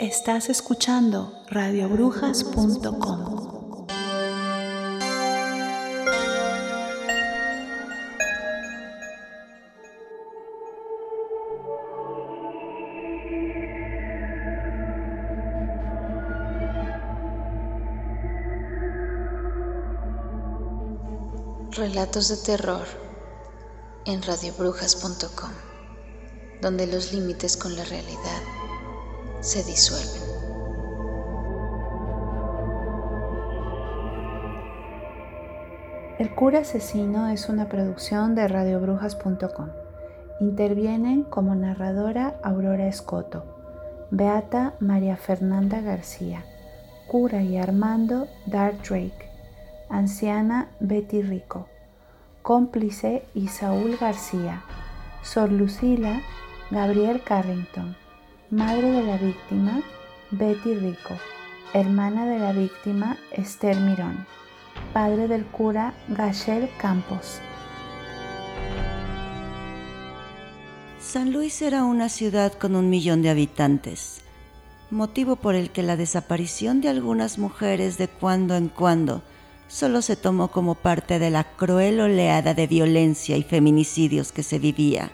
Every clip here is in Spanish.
Estás escuchando radiobrujas.com. Relatos de terror en radiobrujas.com, donde los límites con la realidad se disuelven. El cura asesino es una producción de radiobrujas.com. Intervienen como narradora Aurora Escoto, Beata María Fernanda García, cura y Armando Dart Drake, anciana Betty Rico, cómplice Isaúl García, Sor Lucila Gabriel Carrington, madre de la víctima Betty Rico, hermana de la víctima Esther Mirón, padre del cura Gachel Campos. San Luis era una ciudad con un millón de habitantes, motivo por el que la desaparición de algunas mujeres de cuando en cuando solo se tomó como parte de la cruel oleada de violencia y feminicidios que se vivía.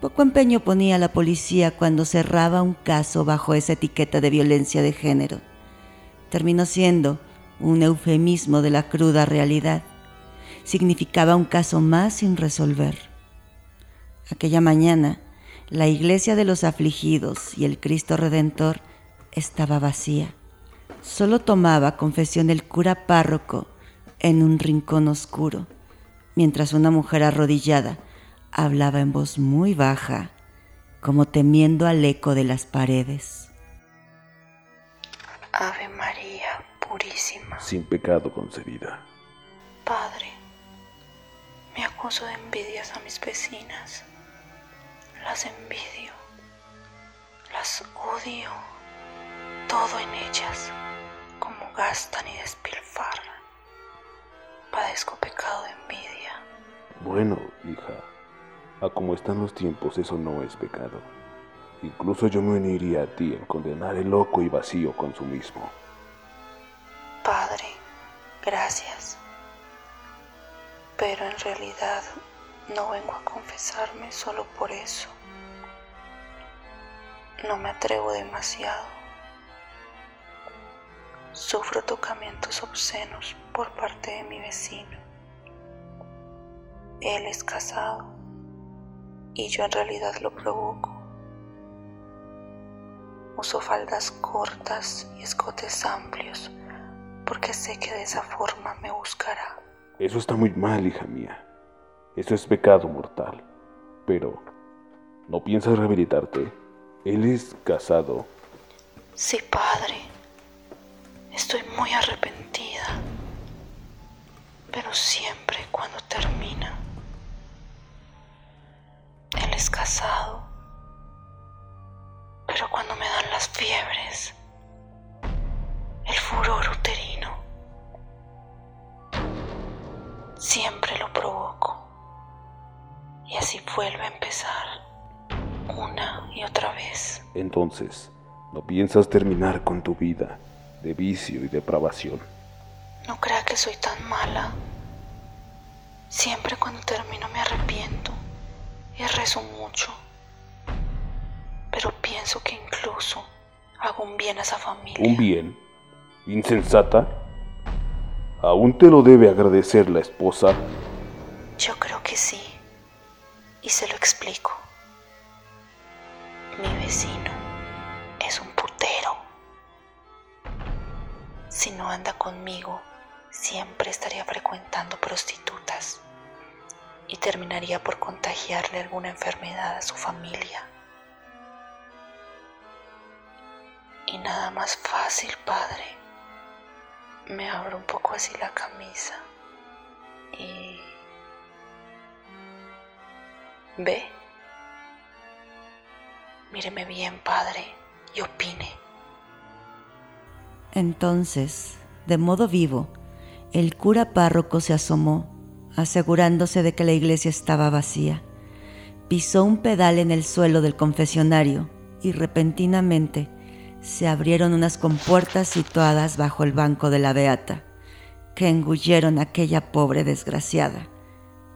Poco empeño ponía la policía cuando cerraba un caso bajo esa etiqueta de violencia de género. Terminó siendo un eufemismo de la cruda realidad. Significaba un caso más sin resolver. Aquella mañana, la iglesia de los afligidos y el Cristo Redentor estaba vacía. Solo tomaba confesión el cura párroco en un rincón oscuro, mientras una mujer arrodillada hablaba en voz muy baja, como temiendo al eco de las paredes. Ave María Purísima. Sin pecado concebida. Padre, me acuso de envidias a mis vecinas. Las envidio. Las odio. Todo en ellas como gastan y despilfarran. Padezco pecado de envidia. Bueno, hija, a como están los tiempos eso no es pecado. Incluso yo me uniría a ti en condenar el loco y vacío consumismo. Padre, gracias. Pero en realidad no vengo a confesarme solo por eso. No me atrevo demasiado Sufro tocamientos obscenos por parte de mi vecino. Él es casado y yo en realidad lo provoco. Uso faldas cortas y escotes amplios porque sé que de esa forma me buscará. Eso está muy mal, hija mía. Eso es pecado mortal. Pero, ¿no piensas rehabilitarte? Él es casado. Sí, padre. Estoy muy arrepentida, pero siempre cuando termina, es casado, pero cuando me dan las fiebres, el furor uterino, siempre lo provoco y así vuelve a empezar una y otra vez. Entonces, ¿no piensas terminar con tu vida? de vicio y depravación. No crea que soy tan mala. Siempre cuando termino me arrepiento mucho. Pero pienso que incluso hago un bien a esa familia. ¿Un bien? ¿Insensata? ¿Aún te lo debe agradecer la esposa? Yo creo que sí. Y se lo explico. Mi vecino es un si no anda conmigo, siempre estaría frecuentando prostitutas y terminaría por contagiarle alguna enfermedad a su familia. Y nada más fácil, padre. Me abro un poco así la camisa y... ¿Ve? Míreme bien, padre, y opine. Entonces, de modo vivo, el cura párroco se asomó, asegurándose de que la iglesia estaba vacía. pisó un pedal en el suelo del confesionario y repentinamente se abrieron unas compuertas situadas bajo el banco de la beata, que engulleron a aquella pobre desgraciada,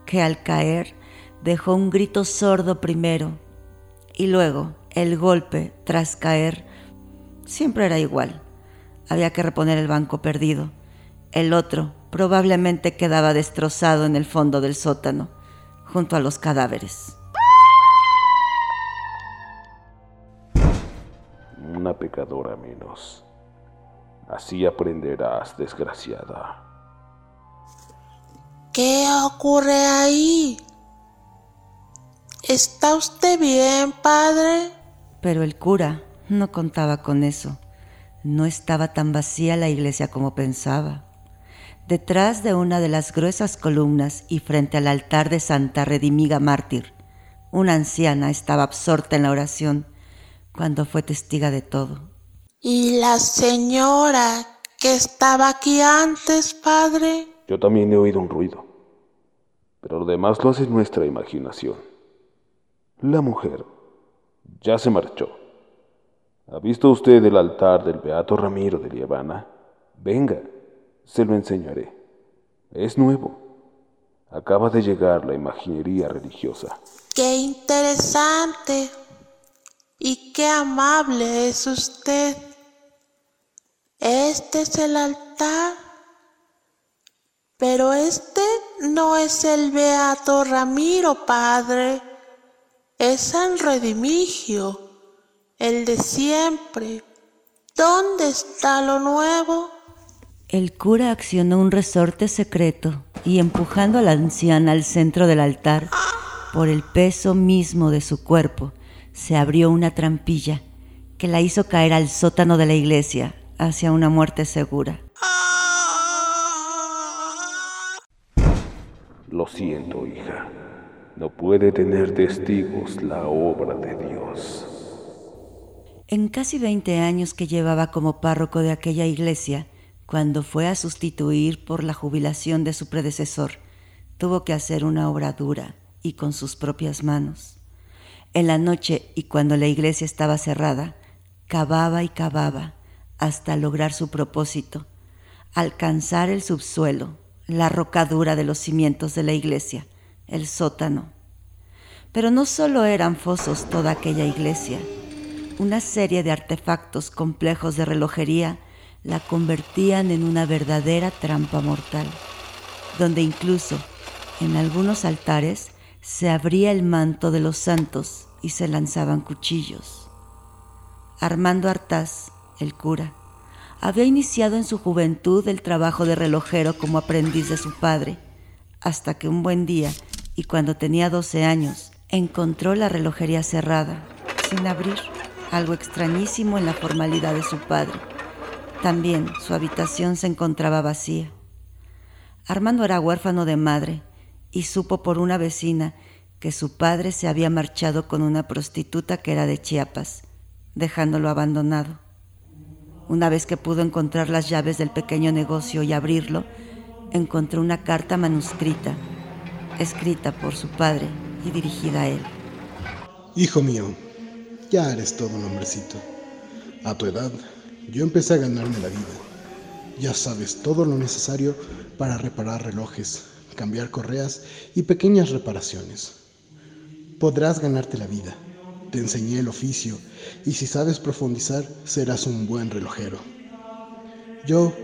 que al caer dejó un grito sordo primero y luego el golpe tras caer siempre era igual. Había que reponer el banco perdido. El otro probablemente quedaba destrozado en el fondo del sótano, junto a los cadáveres. Una pecadora menos. Así aprenderás, desgraciada. ¿Qué ocurre ahí? ¿Está usted bien, padre? Pero el cura no contaba con eso. No estaba tan vacía la iglesia como pensaba. Detrás de una de las gruesas columnas y frente al altar de Santa Redimiga Mártir, una anciana estaba absorta en la oración cuando fue testiga de todo. ¿Y la señora que estaba aquí antes, padre? Yo también he oído un ruido, pero lo demás lo hace nuestra imaginación. La mujer ya se marchó. ¿Ha visto usted el altar del Beato Ramiro de Liebana? Venga, se lo enseñaré. Es nuevo. Acaba de llegar la imaginería religiosa. ¡Qué interesante! Y qué amable es usted. Este es el altar. Pero este no es el Beato Ramiro, Padre. Es San Redimigio, el de siempre. ¿Dónde está lo nuevo? El cura accionó un resorte secreto y empujando a la anciana al centro del altar, por el peso mismo de su cuerpo, se abrió una trampilla que la hizo caer al sótano de la iglesia hacia una muerte segura. Lo siento, hija. No puede tener testigos la obra de Dios. En casi 20 años que llevaba como párroco de aquella iglesia, cuando fue a sustituir por la jubilación de su predecesor, tuvo que hacer una obra dura y con sus propias manos. En la noche y cuando la iglesia estaba cerrada, cavaba y cavaba hasta lograr su propósito, alcanzar el subsuelo, la rocadura de los cimientos de la iglesia, el sótano. Pero no solo eran fosos toda aquella iglesia, una serie de artefactos complejos de relojería la convertían en una verdadera trampa mortal, donde incluso en algunos altares se abría el manto de los santos y se lanzaban cuchillos. Armando Artaz, el cura, había iniciado en su juventud el trabajo de relojero como aprendiz de su padre, hasta que un buen día, y cuando tenía 12 años, encontró la relojería cerrada, sin abrir, algo extrañísimo en la formalidad de su padre también su habitación se encontraba vacía. Armando era huérfano de madre y supo por una vecina que su padre se había marchado con una prostituta que era de Chiapas, dejándolo abandonado. Una vez que pudo encontrar las llaves del pequeño negocio y abrirlo, encontró una carta manuscrita, escrita por su padre y dirigida a él. Hijo mío, ya eres todo un hombrecito. A tu edad yo empecé a ganarme la vida. Ya sabes todo lo necesario para reparar relojes, cambiar correas y pequeñas reparaciones. Podrás ganarte la vida. Te enseñé el oficio y si sabes profundizar serás un buen relojero. Yo,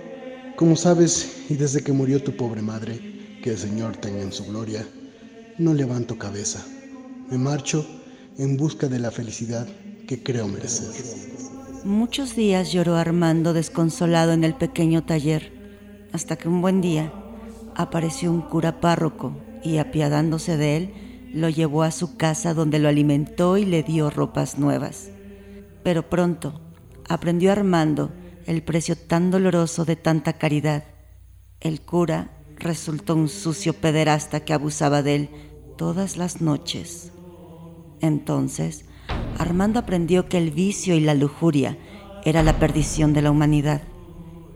como sabes, y desde que murió tu pobre madre, que el Señor tenga en su gloria, no levanto cabeza. Me marcho en busca de la felicidad que creo merecer. Muchos días lloró Armando desconsolado en el pequeño taller, hasta que un buen día apareció un cura párroco y apiadándose de él, lo llevó a su casa donde lo alimentó y le dio ropas nuevas. Pero pronto aprendió Armando el precio tan doloroso de tanta caridad. El cura resultó un sucio pederasta que abusaba de él todas las noches. Entonces, Armando aprendió que el vicio y la lujuria era la perdición de la humanidad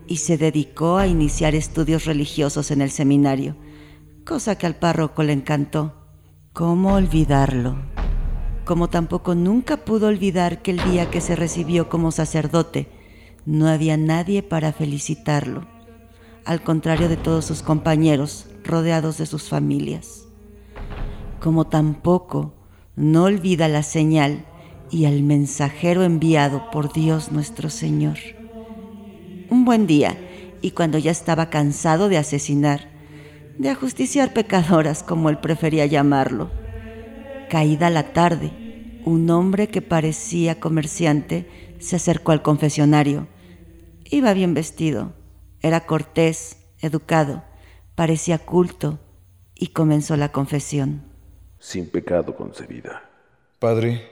y se dedicó a iniciar estudios religiosos en el seminario, cosa que al párroco le encantó. ¿Cómo olvidarlo? como tampoco nunca pudo olvidar que el día que se recibió como sacerdote no había nadie para felicitarlo, al contrario de todos sus compañeros rodeados de sus familias. Como tampoco no olvida la señal y al mensajero enviado por Dios nuestro Señor. Un buen día, y cuando ya estaba cansado de asesinar, de ajusticiar pecadoras como él prefería llamarlo, caída la tarde, un hombre que parecía comerciante se acercó al confesionario. Iba bien vestido, era cortés, educado, parecía culto y comenzó la confesión. Sin pecado concebida. Padre,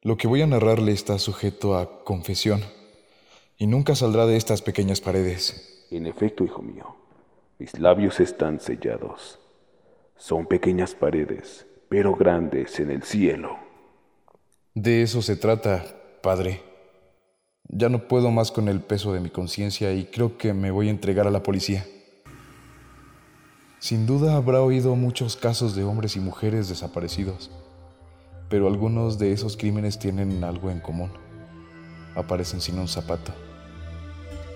lo que voy a narrarle está sujeto a confesión y nunca saldrá de estas pequeñas paredes. En efecto, hijo mío, mis labios están sellados. Son pequeñas paredes, pero grandes en el cielo. De eso se trata, Padre. Ya no puedo más con el peso de mi conciencia y creo que me voy a entregar a la policía. Sin duda habrá oído muchos casos de hombres y mujeres desaparecidos, pero algunos de esos crímenes tienen algo en común. Aparecen sin un zapato,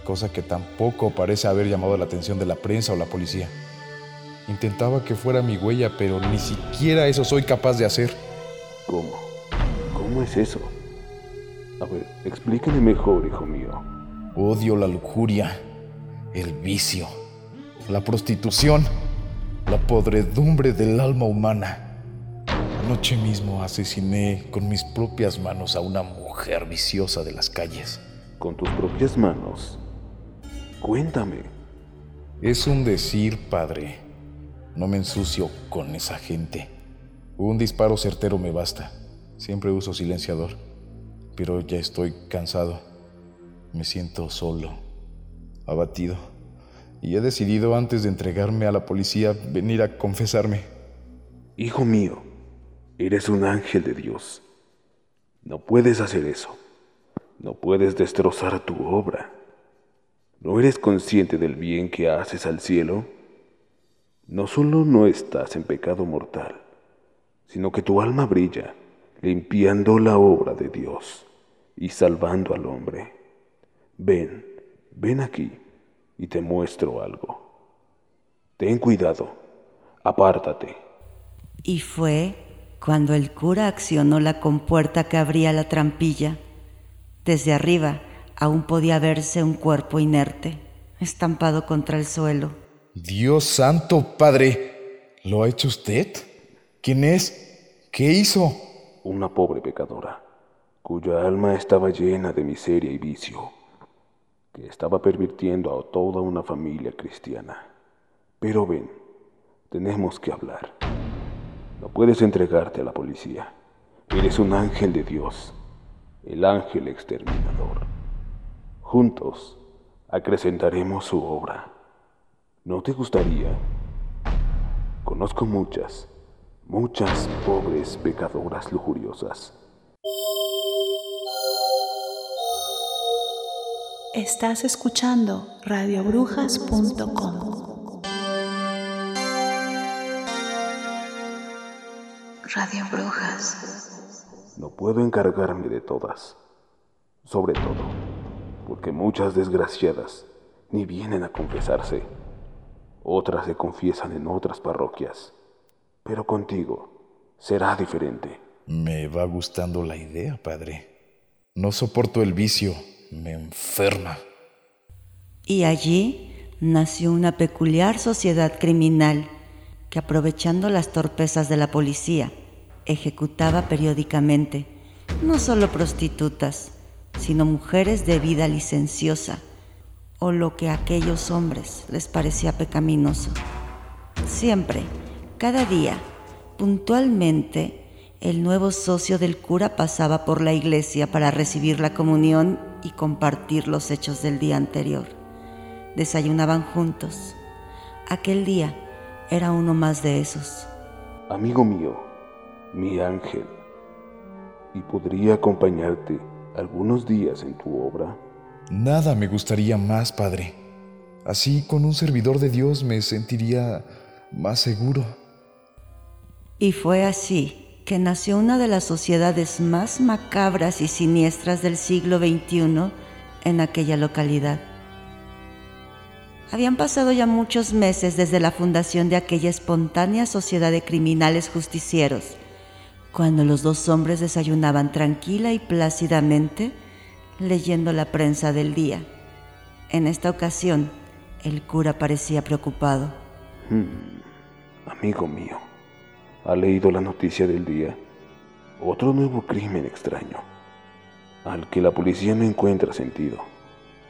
cosa que tampoco parece haber llamado la atención de la prensa o la policía. Intentaba que fuera mi huella, pero ni siquiera eso soy capaz de hacer. ¿Cómo? ¿Cómo es eso? A ver, explíqueme mejor, hijo mío. Odio la lujuria, el vicio, la prostitución la podredumbre del alma humana. Anoche mismo asesiné con mis propias manos a una mujer viciosa de las calles. ¿Con tus propias manos? Cuéntame. Es un decir, padre. No me ensucio con esa gente. Un disparo certero me basta. Siempre uso silenciador. Pero ya estoy cansado. Me siento solo, abatido y he decidido antes de entregarme a la policía venir a confesarme. Hijo mío, eres un ángel de Dios. No puedes hacer eso. No puedes destrozar tu obra. ¿No eres consciente del bien que haces al cielo? No solo no estás en pecado mortal, sino que tu alma brilla, limpiando la obra de Dios y salvando al hombre. Ven, ven aquí y te muestro algo. Ten cuidado, apártate. Y fue cuando el cura accionó la compuerta que abría la trampilla. Desde arriba aún podía verse un cuerpo inerte, estampado contra el suelo. Dios santo, Padre, ¿lo ha hecho usted? ¿Quién es? ¿Qué hizo? Una pobre pecadora, cuya alma estaba llena de miseria y vicio que estaba pervirtiendo a toda una familia cristiana. Pero ven, tenemos que hablar. No puedes entregarte a la policía. Eres un ángel de Dios, el ángel exterminador. Juntos acrecentaremos su obra. ¿No te gustaría? Conozco muchas, muchas pobres pecadoras lujuriosas Estás escuchando radiobrujas.com. Radio Brujas. No puedo encargarme de todas. Sobre todo, porque muchas desgraciadas ni vienen a confesarse. Otras se confiesan en otras parroquias. Pero contigo será diferente. Me va gustando la idea, padre. No soporto el vicio me enferma. Y allí nació una peculiar sociedad criminal que aprovechando las torpezas de la policía, ejecutaba periódicamente no solo prostitutas, sino mujeres de vida licenciosa, o lo que a aquellos hombres les parecía pecaminoso. Siempre, cada día, puntualmente, el nuevo socio del cura pasaba por la iglesia para recibir la comunión y compartir los hechos del día anterior. Desayunaban juntos. Aquel día era uno más de esos. Amigo mío, mi ángel, ¿y podría acompañarte algunos días en tu obra? Nada me gustaría más, Padre. Así con un servidor de Dios me sentiría más seguro. Y fue así que nació una de las sociedades más macabras y siniestras del siglo XXI en aquella localidad. Habían pasado ya muchos meses desde la fundación de aquella espontánea sociedad de criminales justicieros, cuando los dos hombres desayunaban tranquila y plácidamente leyendo la prensa del día. En esta ocasión, el cura parecía preocupado. Hmm, amigo mío, ¿ha leído la noticia del día? Otro nuevo crimen extraño, al que la policía no encuentra sentido.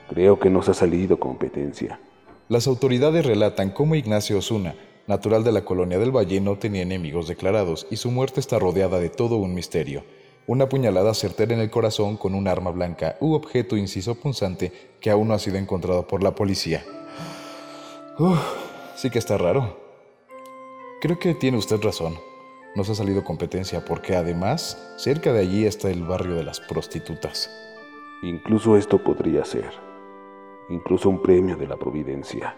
Creo que nos ha salido competencia. Las autoridades relatan cómo Ignacio Osuna, natural de la colonia del Valle, no tenía enemigos declarados y su muerte está rodeada de todo un misterio. Una puñalada certera en el corazón con un arma blanca u objeto inciso punzante que aún no ha sido encontrado por la policía. Uf, sí que está raro. Creo que tiene usted razón. Nos ha salido competencia porque además cerca de allí está el barrio de las prostitutas. Incluso esto podría ser incluso un premio de la providencia.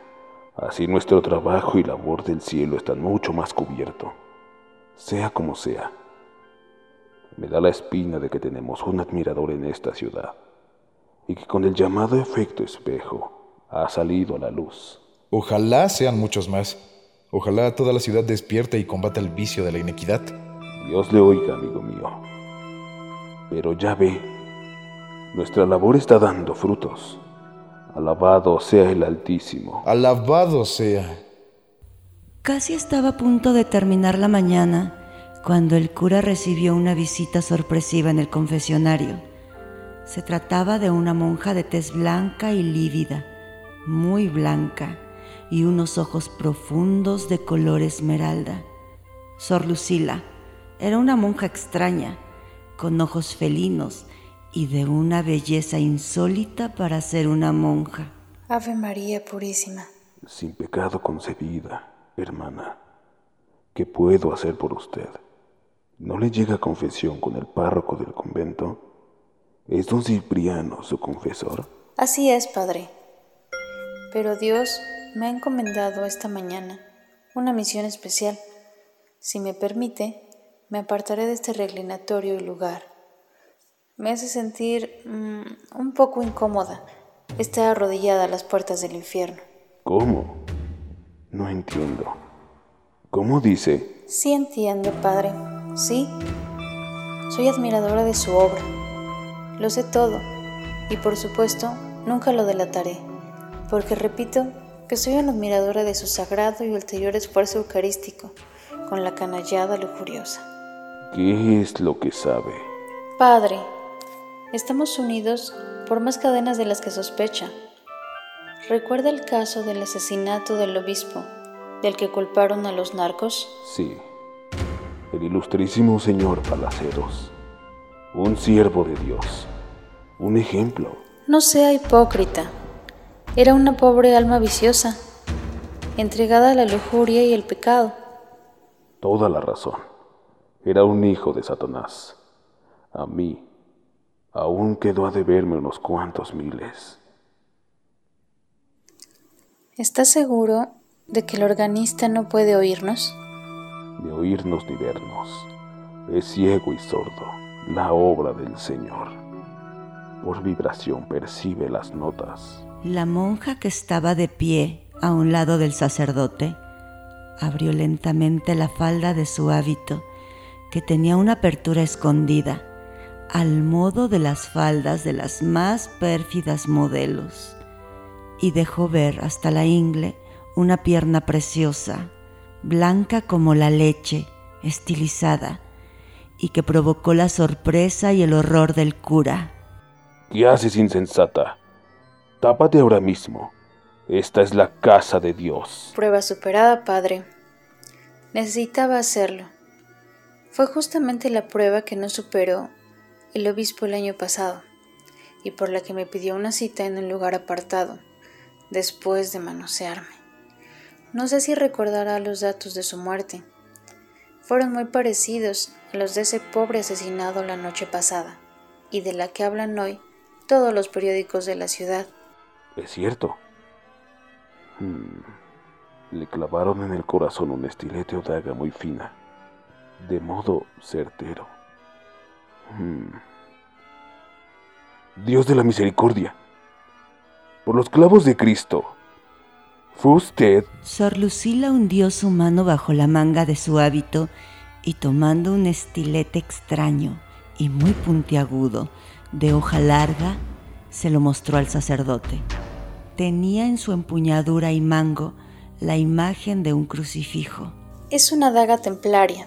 Así nuestro trabajo y labor del cielo están mucho más cubierto. Sea como sea, me da la espina de que tenemos un admirador en esta ciudad y que con el llamado efecto espejo ha salido a la luz. Ojalá sean muchos más. Ojalá toda la ciudad despierte y combata el vicio de la inequidad. Dios le oiga, amigo mío. Pero ya ve, nuestra labor está dando frutos. Alabado sea el Altísimo. Alabado sea. Casi estaba a punto de terminar la mañana cuando el cura recibió una visita sorpresiva en el confesionario. Se trataba de una monja de tez blanca y lívida, muy blanca, y unos ojos profundos de color esmeralda. Sor Lucila era una monja extraña, con ojos felinos y de una belleza insólita para ser una monja. Ave María Purísima. Sin pecado concebida, hermana, ¿qué puedo hacer por usted? ¿No le llega confesión con el párroco del convento? ¿Es don Cipriano su confesor? Así es, padre. Pero Dios me ha encomendado esta mañana una misión especial. Si me permite, me apartaré de este reclinatorio y lugar me hace sentir mm, un poco incómoda estar arrodillada a las puertas del infierno. ¿Cómo? No entiendo. ¿Cómo dice? Sí entiendo, padre. Sí. Soy admiradora de su obra. Lo sé todo. Y por supuesto, nunca lo delataré. Porque repito que soy una admiradora de su sagrado y ulterior esfuerzo eucarístico con la canallada lujuriosa. ¿Qué es lo que sabe? Padre, Estamos unidos por más cadenas de las que sospecha. ¿Recuerda el caso del asesinato del obispo, del que culparon a los narcos? Sí, el ilustrísimo señor Palaceros, un siervo de Dios, un ejemplo. No sea hipócrita, era una pobre alma viciosa, entregada a la lujuria y el pecado. Toda la razón, era un hijo de Satanás. A mí, Aún quedó a deberme unos cuantos miles. ¿Estás seguro de que el organista no puede oírnos? Ni oírnos ni vernos. Es ciego y sordo, la obra del Señor. Por vibración percibe las notas. La monja que estaba de pie a un lado del sacerdote abrió lentamente la falda de su hábito, que tenía una apertura escondida al modo de las faldas de las más pérfidas modelos, y dejó ver hasta la ingle una pierna preciosa, blanca como la leche, estilizada, y que provocó la sorpresa y el horror del cura. ¿Qué haces, insensata? Tápate ahora mismo. Esta es la casa de Dios. Prueba superada, padre. Necesitaba hacerlo. Fue justamente la prueba que no superó el obispo el año pasado y por la que me pidió una cita en un lugar apartado, después de manosearme. No sé si recordará los datos de su muerte. Fueron muy parecidos a los de ese pobre asesinado la noche pasada, y de la que hablan hoy todos los periódicos de la ciudad. Es cierto. Hmm. Le clavaron en el corazón un estilete o daga muy fina. de modo certero. Hmm. Dios de la misericordia, por los clavos de Cristo, ¿fue usted? Sor Lucila hundió su mano bajo la manga de su hábito y tomando un estilete extraño y muy puntiagudo, de hoja larga, se lo mostró al sacerdote. Tenía en su empuñadura y mango la imagen de un crucifijo. Es una daga templaria,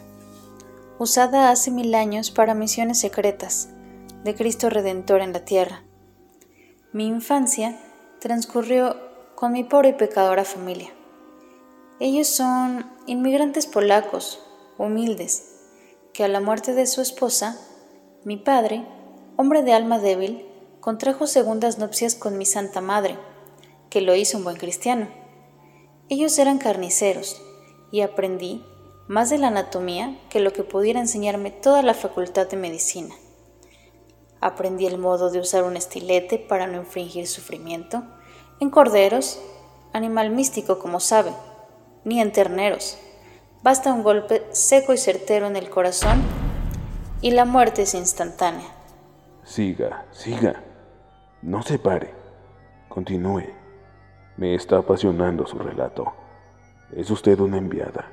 usada hace mil años para misiones secretas de Cristo Redentor en la tierra. Mi infancia transcurrió con mi pobre y pecadora familia. Ellos son inmigrantes polacos, humildes, que a la muerte de su esposa, mi padre, hombre de alma débil, contrajo segundas nupcias con mi Santa Madre, que lo hizo un buen cristiano. Ellos eran carniceros, y aprendí más de la anatomía que lo que pudiera enseñarme toda la facultad de medicina. Aprendí el modo de usar un estilete para no infringir sufrimiento en corderos, animal místico como sabe, ni en terneros. Basta un golpe seco y certero en el corazón y la muerte es instantánea. Siga, siga. No se pare. Continúe. Me está apasionando su relato. Es usted una enviada.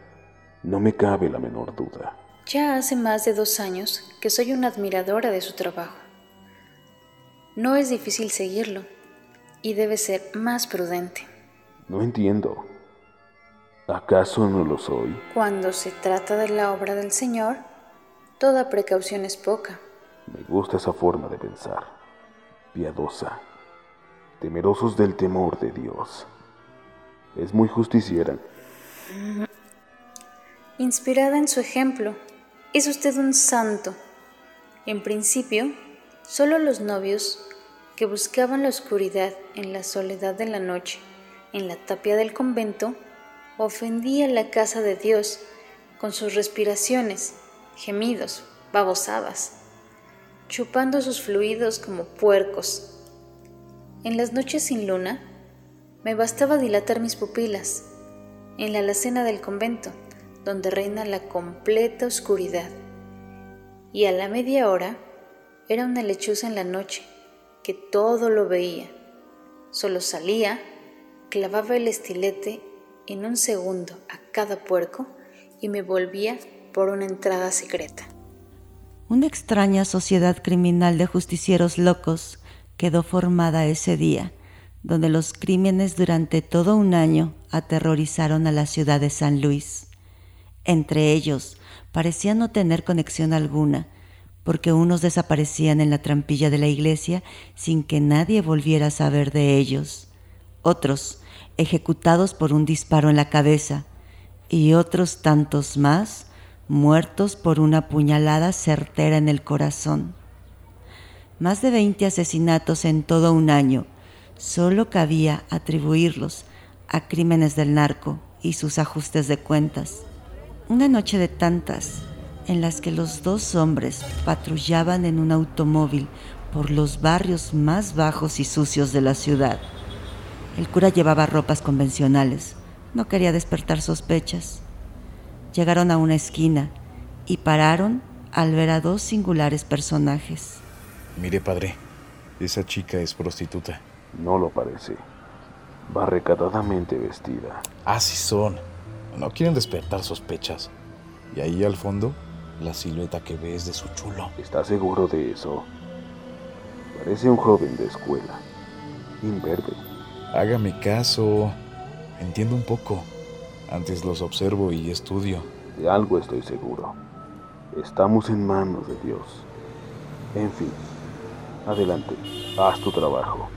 No me cabe la menor duda. Ya hace más de dos años que soy una admiradora de su trabajo. No es difícil seguirlo y debe ser más prudente. No entiendo. ¿Acaso no lo soy? Cuando se trata de la obra del Señor, toda precaución es poca. Me gusta esa forma de pensar, piadosa, temerosos del temor de Dios. Es muy justiciera. Inspirada en su ejemplo, es usted un santo. En principio, solo los novios que buscaban la oscuridad en la soledad de la noche, en la tapia del convento, ofendían la casa de Dios con sus respiraciones, gemidos, babosadas, chupando sus fluidos como puercos. En las noches sin luna, me bastaba dilatar mis pupilas en la alacena del convento donde reina la completa oscuridad. Y a la media hora era una lechuza en la noche, que todo lo veía. Solo salía, clavaba el estilete en un segundo a cada puerco y me volvía por una entrada secreta. Una extraña sociedad criminal de justicieros locos quedó formada ese día, donde los crímenes durante todo un año aterrorizaron a la ciudad de San Luis. Entre ellos parecían no tener conexión alguna, porque unos desaparecían en la trampilla de la iglesia sin que nadie volviera a saber de ellos, otros ejecutados por un disparo en la cabeza, y otros tantos más muertos por una puñalada certera en el corazón. Más de veinte asesinatos en todo un año, solo cabía atribuirlos a crímenes del narco y sus ajustes de cuentas. Una noche de tantas en las que los dos hombres patrullaban en un automóvil por los barrios más bajos y sucios de la ciudad. El cura llevaba ropas convencionales, no quería despertar sospechas. Llegaron a una esquina y pararon al ver a dos singulares personajes. Mire, padre, esa chica es prostituta. No lo parece. Va recatadamente vestida. Así son. No quieren despertar sospechas. Y ahí al fondo, la silueta que ves de su chulo. ¿Estás seguro de eso? Parece un joven de escuela. Imberbe. Hágame caso. Entiendo un poco. Antes los observo y estudio. De algo estoy seguro. Estamos en manos de Dios. En fin, adelante, haz tu trabajo.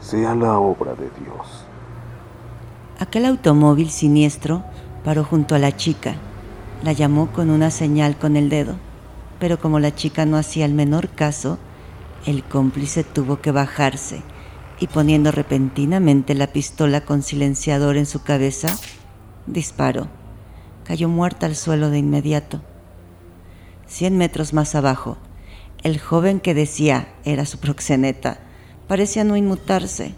Sea la obra de Dios. Aquel automóvil siniestro paró junto a la chica. La llamó con una señal con el dedo, pero como la chica no hacía el menor caso, el cómplice tuvo que bajarse y poniendo repentinamente la pistola con silenciador en su cabeza, disparó. Cayó muerta al suelo de inmediato. Cien metros más abajo, el joven que decía era su proxeneta parecía no inmutarse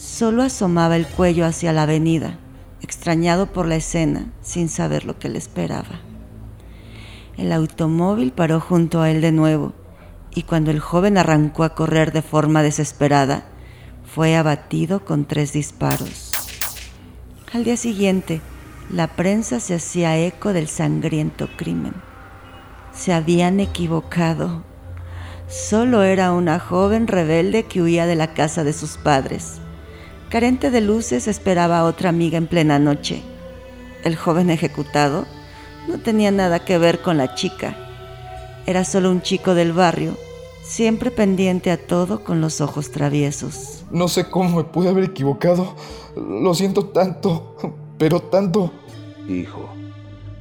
Solo asomaba el cuello hacia la avenida, extrañado por la escena, sin saber lo que le esperaba. El automóvil paró junto a él de nuevo y cuando el joven arrancó a correr de forma desesperada, fue abatido con tres disparos. Al día siguiente, la prensa se hacía eco del sangriento crimen. Se habían equivocado. Solo era una joven rebelde que huía de la casa de sus padres. Carente de luces esperaba a otra amiga en plena noche. El joven ejecutado no tenía nada que ver con la chica. Era solo un chico del barrio, siempre pendiente a todo con los ojos traviesos. No sé cómo me pude haber equivocado. Lo siento tanto, pero tanto. Hijo,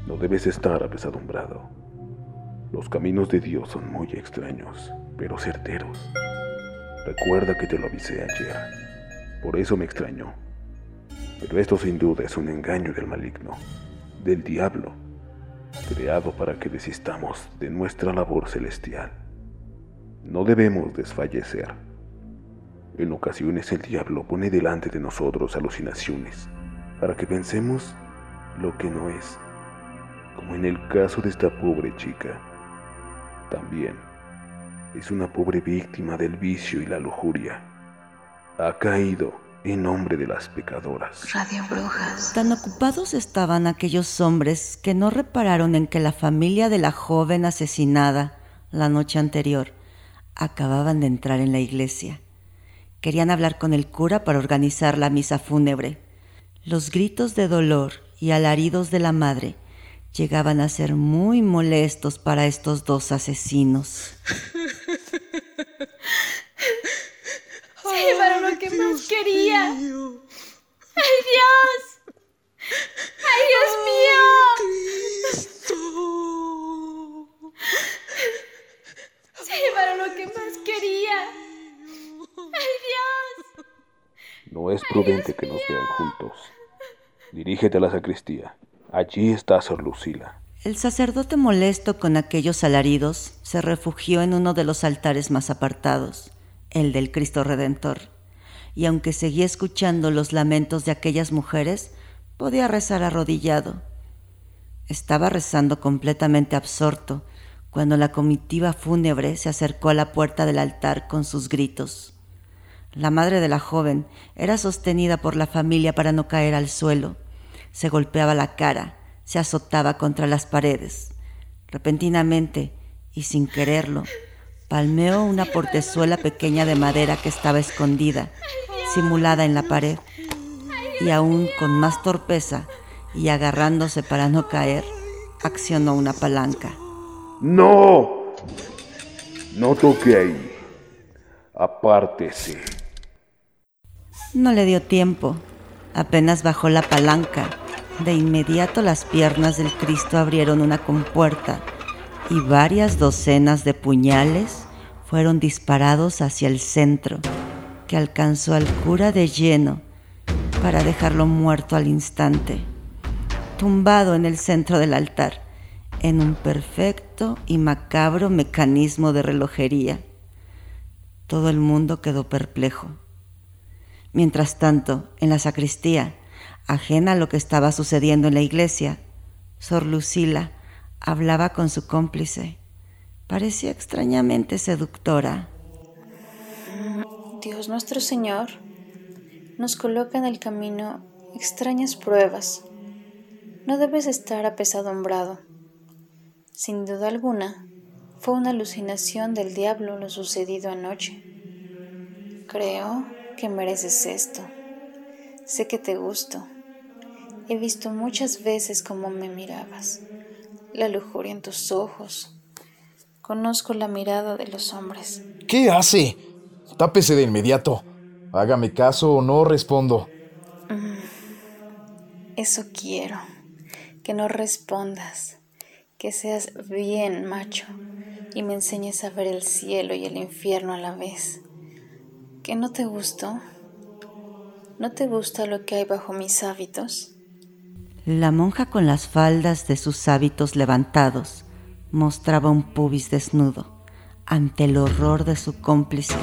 no debes estar apesadumbrado. Los caminos de Dios son muy extraños, pero certeros. Recuerda que te lo avisé ayer. Por eso me extrañó. Pero esto sin duda es un engaño del maligno, del diablo, creado para que desistamos de nuestra labor celestial. No debemos desfallecer. En ocasiones el diablo pone delante de nosotros alucinaciones para que pensemos lo que no es, como en el caso de esta pobre chica. También es una pobre víctima del vicio y la lujuria. Ha caído en nombre de las pecadoras. Radio Brujas. Tan ocupados estaban aquellos hombres que no repararon en que la familia de la joven asesinada la noche anterior acababan de entrar en la iglesia. Querían hablar con el cura para organizar la misa fúnebre. Los gritos de dolor y alaridos de la madre llegaban a ser muy molestos para estos dos asesinos. Se llevaron lo que más quería. ¡Ay, Dios! ¡Ay, Dios mío! Se llevaron lo que más quería. ¡Ay, Dios! No es prudente que nos vean juntos. Dirígete a la sacristía. Allí está Sor Lucila. El sacerdote molesto con aquellos alaridos se refugió en uno de los altares más apartados, el del Cristo Redentor, y aunque seguía escuchando los lamentos de aquellas mujeres, podía rezar arrodillado. Estaba rezando completamente absorto cuando la comitiva fúnebre se acercó a la puerta del altar con sus gritos. La madre de la joven era sostenida por la familia para no caer al suelo. Se golpeaba la cara, se azotaba contra las paredes. Repentinamente, y sin quererlo, palmeó una portezuela pequeña de madera que estaba escondida, simulada en la pared, y aún con más torpeza y agarrándose para no caer, accionó una palanca. ¡No! No toque ahí. Apártese. No le dio tiempo. Apenas bajó la palanca. De inmediato las piernas del Cristo abrieron una compuerta y varias docenas de puñales fueron disparados hacia el centro, que alcanzó al cura de lleno para dejarlo muerto al instante, tumbado en el centro del altar, en un perfecto y macabro mecanismo de relojería. Todo el mundo quedó perplejo. Mientras tanto, en la sacristía, ajena a lo que estaba sucediendo en la iglesia, Sor Lucila hablaba con su cómplice. Parecía extrañamente seductora. Dios nuestro Señor nos coloca en el camino extrañas pruebas. No debes estar apesadumbrado. Sin duda alguna, fue una alucinación del diablo lo sucedido anoche. Creo que mereces esto. Sé que te gusto. He visto muchas veces cómo me mirabas, la lujuria en tus ojos. Conozco la mirada de los hombres. ¿Qué hace? Tápese de inmediato. Hágame caso o no respondo. Eso quiero, que no respondas, que seas bien macho y me enseñes a ver el cielo y el infierno a la vez. ¿Que no te gustó? ¿No te gusta lo que hay bajo mis hábitos? La monja con las faldas de sus hábitos levantados mostraba un pubis desnudo ante el horror de su cómplice.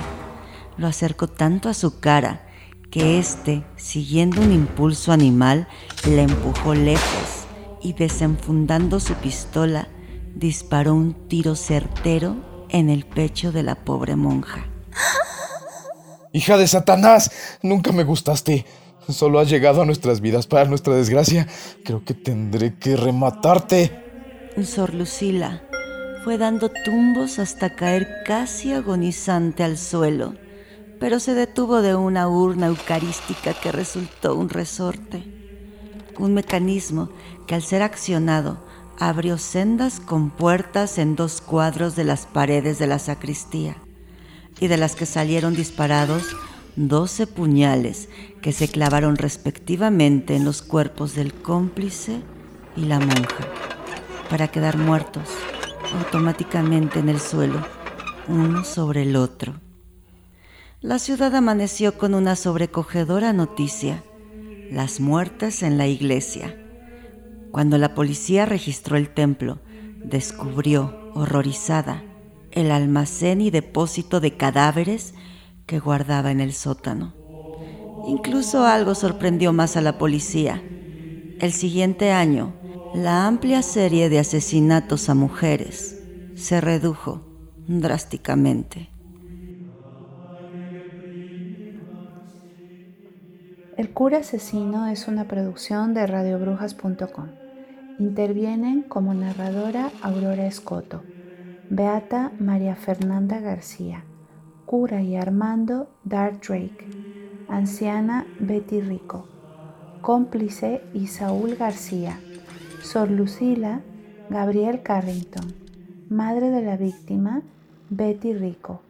Lo acercó tanto a su cara que éste, siguiendo un impulso animal, le empujó lejos y desenfundando su pistola, disparó un tiro certero en el pecho de la pobre monja. Hija de Satanás, nunca me gustaste. Solo has llegado a nuestras vidas para nuestra desgracia. Creo que tendré que rematarte. Sor Lucila fue dando tumbos hasta caer casi agonizante al suelo, pero se detuvo de una urna eucarística que resultó un resorte. Un mecanismo que al ser accionado abrió sendas con puertas en dos cuadros de las paredes de la sacristía, y de las que salieron disparados doce puñales que se clavaron respectivamente en los cuerpos del cómplice y la monja, para quedar muertos automáticamente en el suelo, uno sobre el otro. La ciudad amaneció con una sobrecogedora noticia, las muertes en la iglesia. Cuando la policía registró el templo, descubrió, horrorizada, el almacén y depósito de cadáveres que guardaba en el sótano. Incluso algo sorprendió más a la policía. El siguiente año, la amplia serie de asesinatos a mujeres se redujo drásticamente. El cura asesino es una producción de radiobrujas.com. Intervienen como narradora Aurora Escoto, Beata María Fernanda García, cura y Armando Dart Drake, anciana Betty Rico, cómplice Isaúl García, Sor Lucila Gabriel Carrington, madre de la víctima Betty Rico,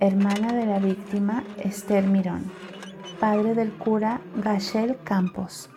hermana de la víctima Esther Mirón, padre del cura Gachel Campos.